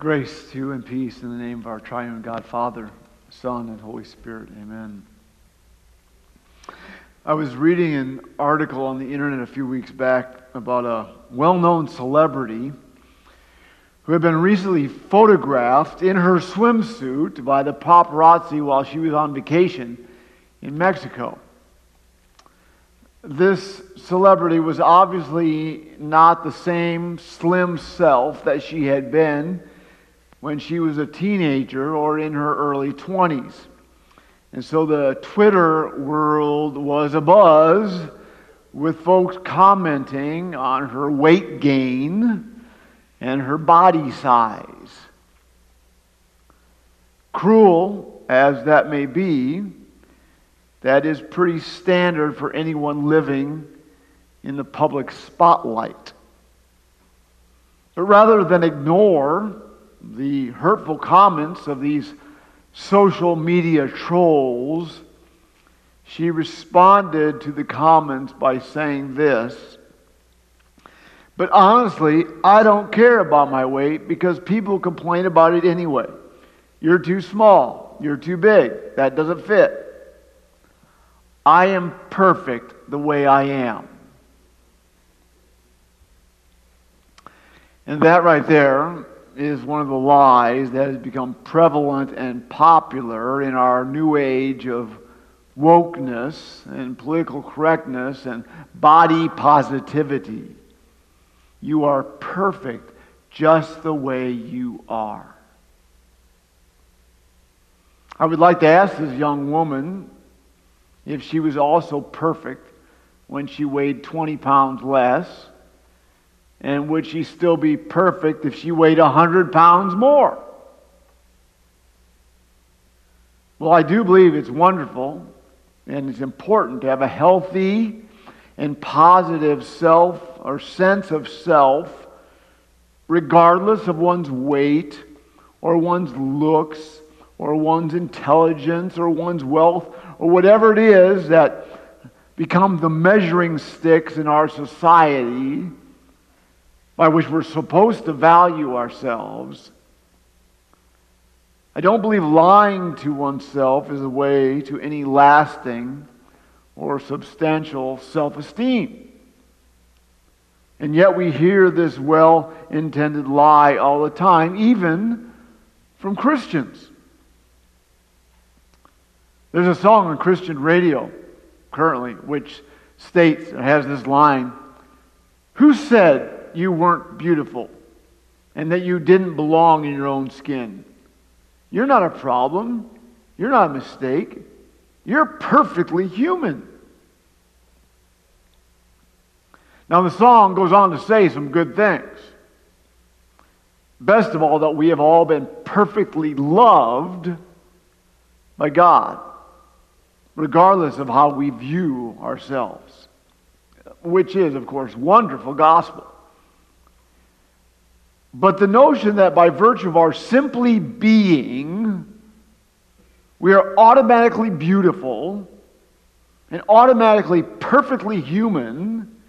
Grace to you and peace in the name of our triune God, Father, Son, and Holy Spirit. Amen. I was reading an article on the internet a few weeks back about a well known celebrity who had been recently photographed in her swimsuit by the paparazzi while she was on vacation in Mexico. This celebrity was obviously not the same slim self that she had been when she was a teenager or in her early 20s. And so the Twitter world was abuzz with folks commenting on her weight gain and her body size. Cruel as that may be, that is pretty standard for anyone living in the public spotlight. But rather than ignore the hurtful comments of these social media trolls, she responded to the comments by saying this. But honestly, I don't care about my weight because people complain about it anyway. You're too small. You're too big. That doesn't fit. I am perfect the way I am. And that right there is one of the lies that has become prevalent and popular in our new age of wokeness and political correctness and body positivity. You are perfect just the way you are. I would like to ask this young woman if she was also perfect when she weighed 20 pounds less and would she still be perfect if she weighed 100 pounds more? Well, I do believe it's wonderful and it's important to have a healthy and positive self or sense of self, regardless of one's weight or one's looks or one's intelligence or one's wealth or whatever it is that become the measuring sticks in our society by which we're supposed to value ourselves. I don't believe lying to oneself is a way to any lasting or substantial self esteem. And yet we hear this well intended lie all the time, even from Christians. There's a song on Christian radio currently which states, has this line Who said you weren't beautiful and that you didn't belong in your own skin. You're not a problem. You're not a mistake. You're perfectly human. Now, the song goes on to say some good things. Best of all, that we have all been perfectly loved by God, regardless of how we view ourselves, which is, of course, wonderful gospel. But the notion that by virtue of our simply being, we are automatically beautiful and automatically perfectly human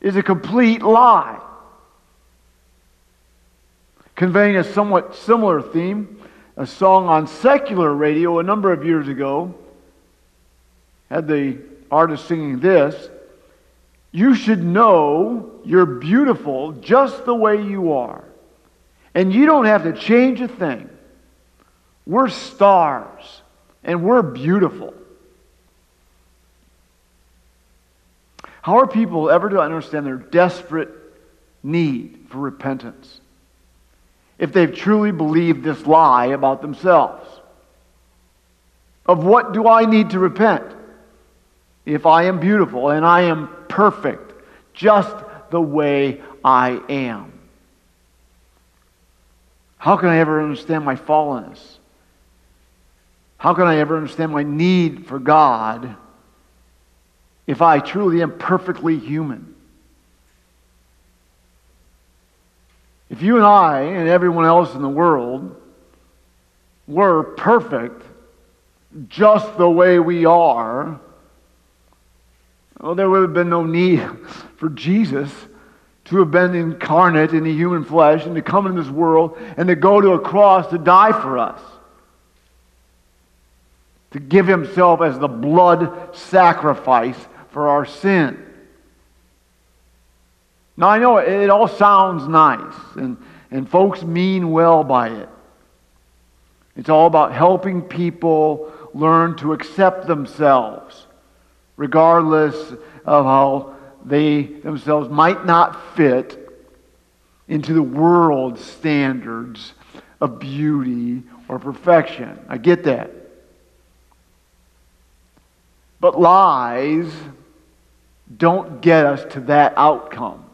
is a complete lie. Conveying a somewhat similar theme, a song on secular radio a number of years ago had the artist singing this you should know you're beautiful just the way you are. And you don't have to change a thing. We're stars and we're beautiful. How are people ever to understand their desperate need for repentance if they've truly believed this lie about themselves? Of what do I need to repent? If I am beautiful and I am perfect, just the way I am. How can I ever understand my fallenness? How can I ever understand my need for God if I truly am perfectly human? If you and I and everyone else in the world were perfect just the way we are, well, there would have been no need for Jesus to have been incarnate in the human flesh and to come into this world and to go to a cross to die for us. To give himself as the blood sacrifice for our sin. Now, I know it, it all sounds nice, and, and folks mean well by it. It's all about helping people learn to accept themselves, regardless of how they themselves might not fit into the world's standards of beauty or perfection. I get that. But lies don't get us to that outcome.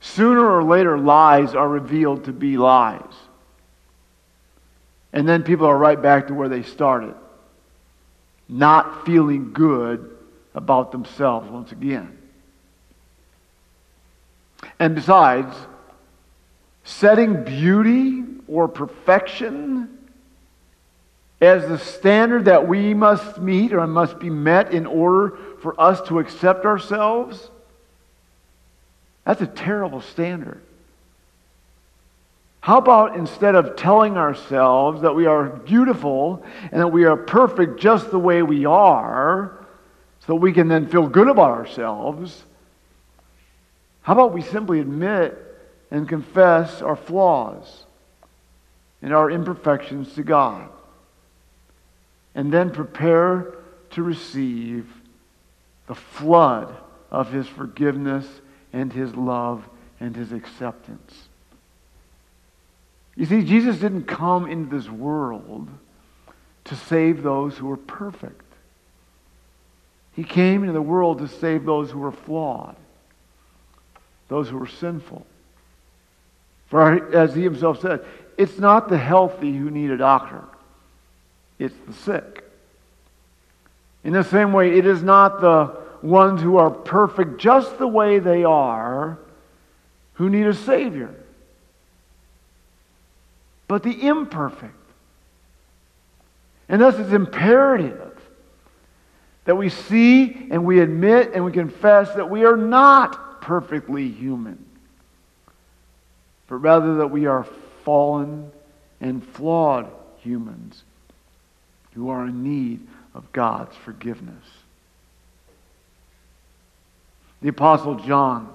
Sooner or later, lies are revealed to be lies. And then people are right back to where they started, not feeling good about themselves once again. And besides, setting beauty or perfection as the standard that we must meet or must be met in order for us to accept ourselves that's a terrible standard. How about instead of telling ourselves that we are beautiful and that we are perfect just the way we are, so we can then feel good about ourselves, how about we simply admit and confess our flaws and our imperfections to God and then prepare to receive the flood of His forgiveness and his love and his acceptance. You see, Jesus didn't come into this world to save those who were perfect. He came into the world to save those who were flawed, those who were sinful. For as he himself said, it's not the healthy who need a doctor, it's the sick. In the same way, it is not the ones who are perfect just the way they are who need a Savior, but the imperfect. And thus it's imperative that we see and we admit and we confess that we are not perfectly human, but rather that we are fallen and flawed humans who are in need of God's forgiveness. The Apostle John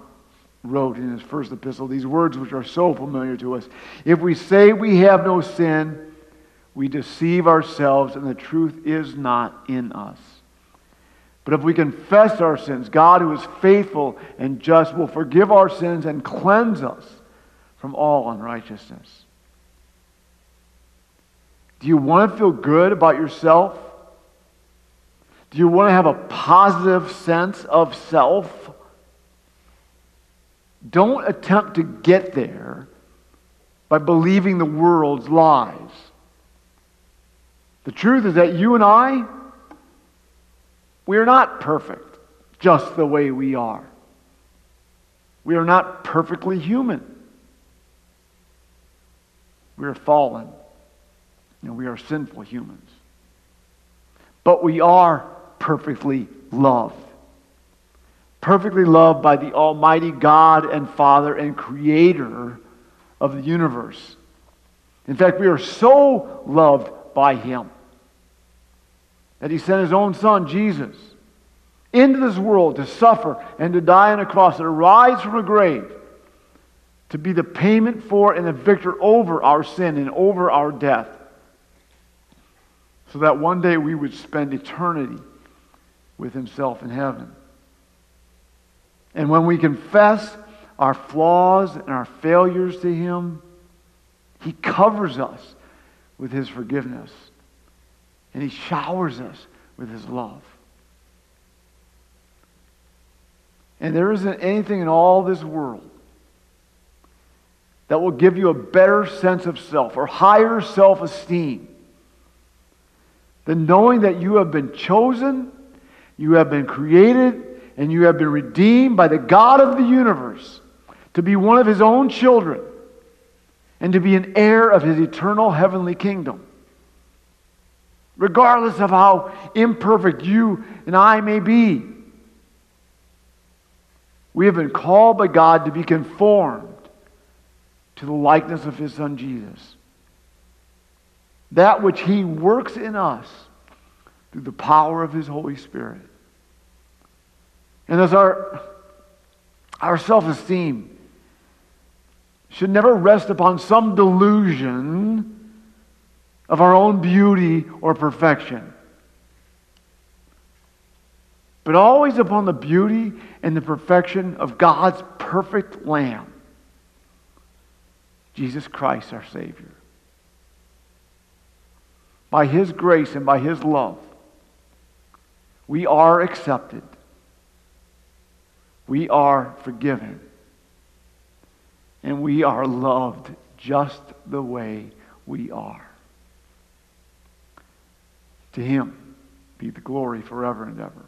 wrote in his first epistle these words which are so familiar to us. If we say we have no sin, we deceive ourselves and the truth is not in us. But if we confess our sins, God, who is faithful and just, will forgive our sins and cleanse us from all unrighteousness. Do you want to feel good about yourself? Do you want to have a positive sense of self? Don't attempt to get there by believing the world's lies. The truth is that you and I, we are not perfect just the way we are. We are not perfectly human. We are fallen and we are sinful humans. But we are perfectly loved perfectly loved by the Almighty God and Father and Creator of the universe. In fact, we are so loved by Him that He sent His own Son, Jesus, into this world to suffer and to die on a cross, to rise from a grave, to be the payment for and the victor over our sin and over our death, so that one day we would spend eternity with Himself in heaven. And when we confess our flaws and our failures to Him, He covers us with His forgiveness. And He showers us with His love. And there isn't anything in all this world that will give you a better sense of self or higher self esteem than knowing that you have been chosen, you have been created, and you have been redeemed by the God of the universe to be one of his own children and to be an heir of his eternal heavenly kingdom. Regardless of how imperfect you and I may be, We have been called by God to be conformed to the likeness of his son Jesus. That which he works in us through the power of his Holy Spirit. And as our, our self esteem should never rest upon some delusion of our own beauty or perfection, but always upon the beauty and the perfection of God's perfect Lamb, Jesus Christ, our Savior. By His grace and by His love, we are accepted. We are forgiven. And we are loved just the way we are. To Him be the glory forever and ever.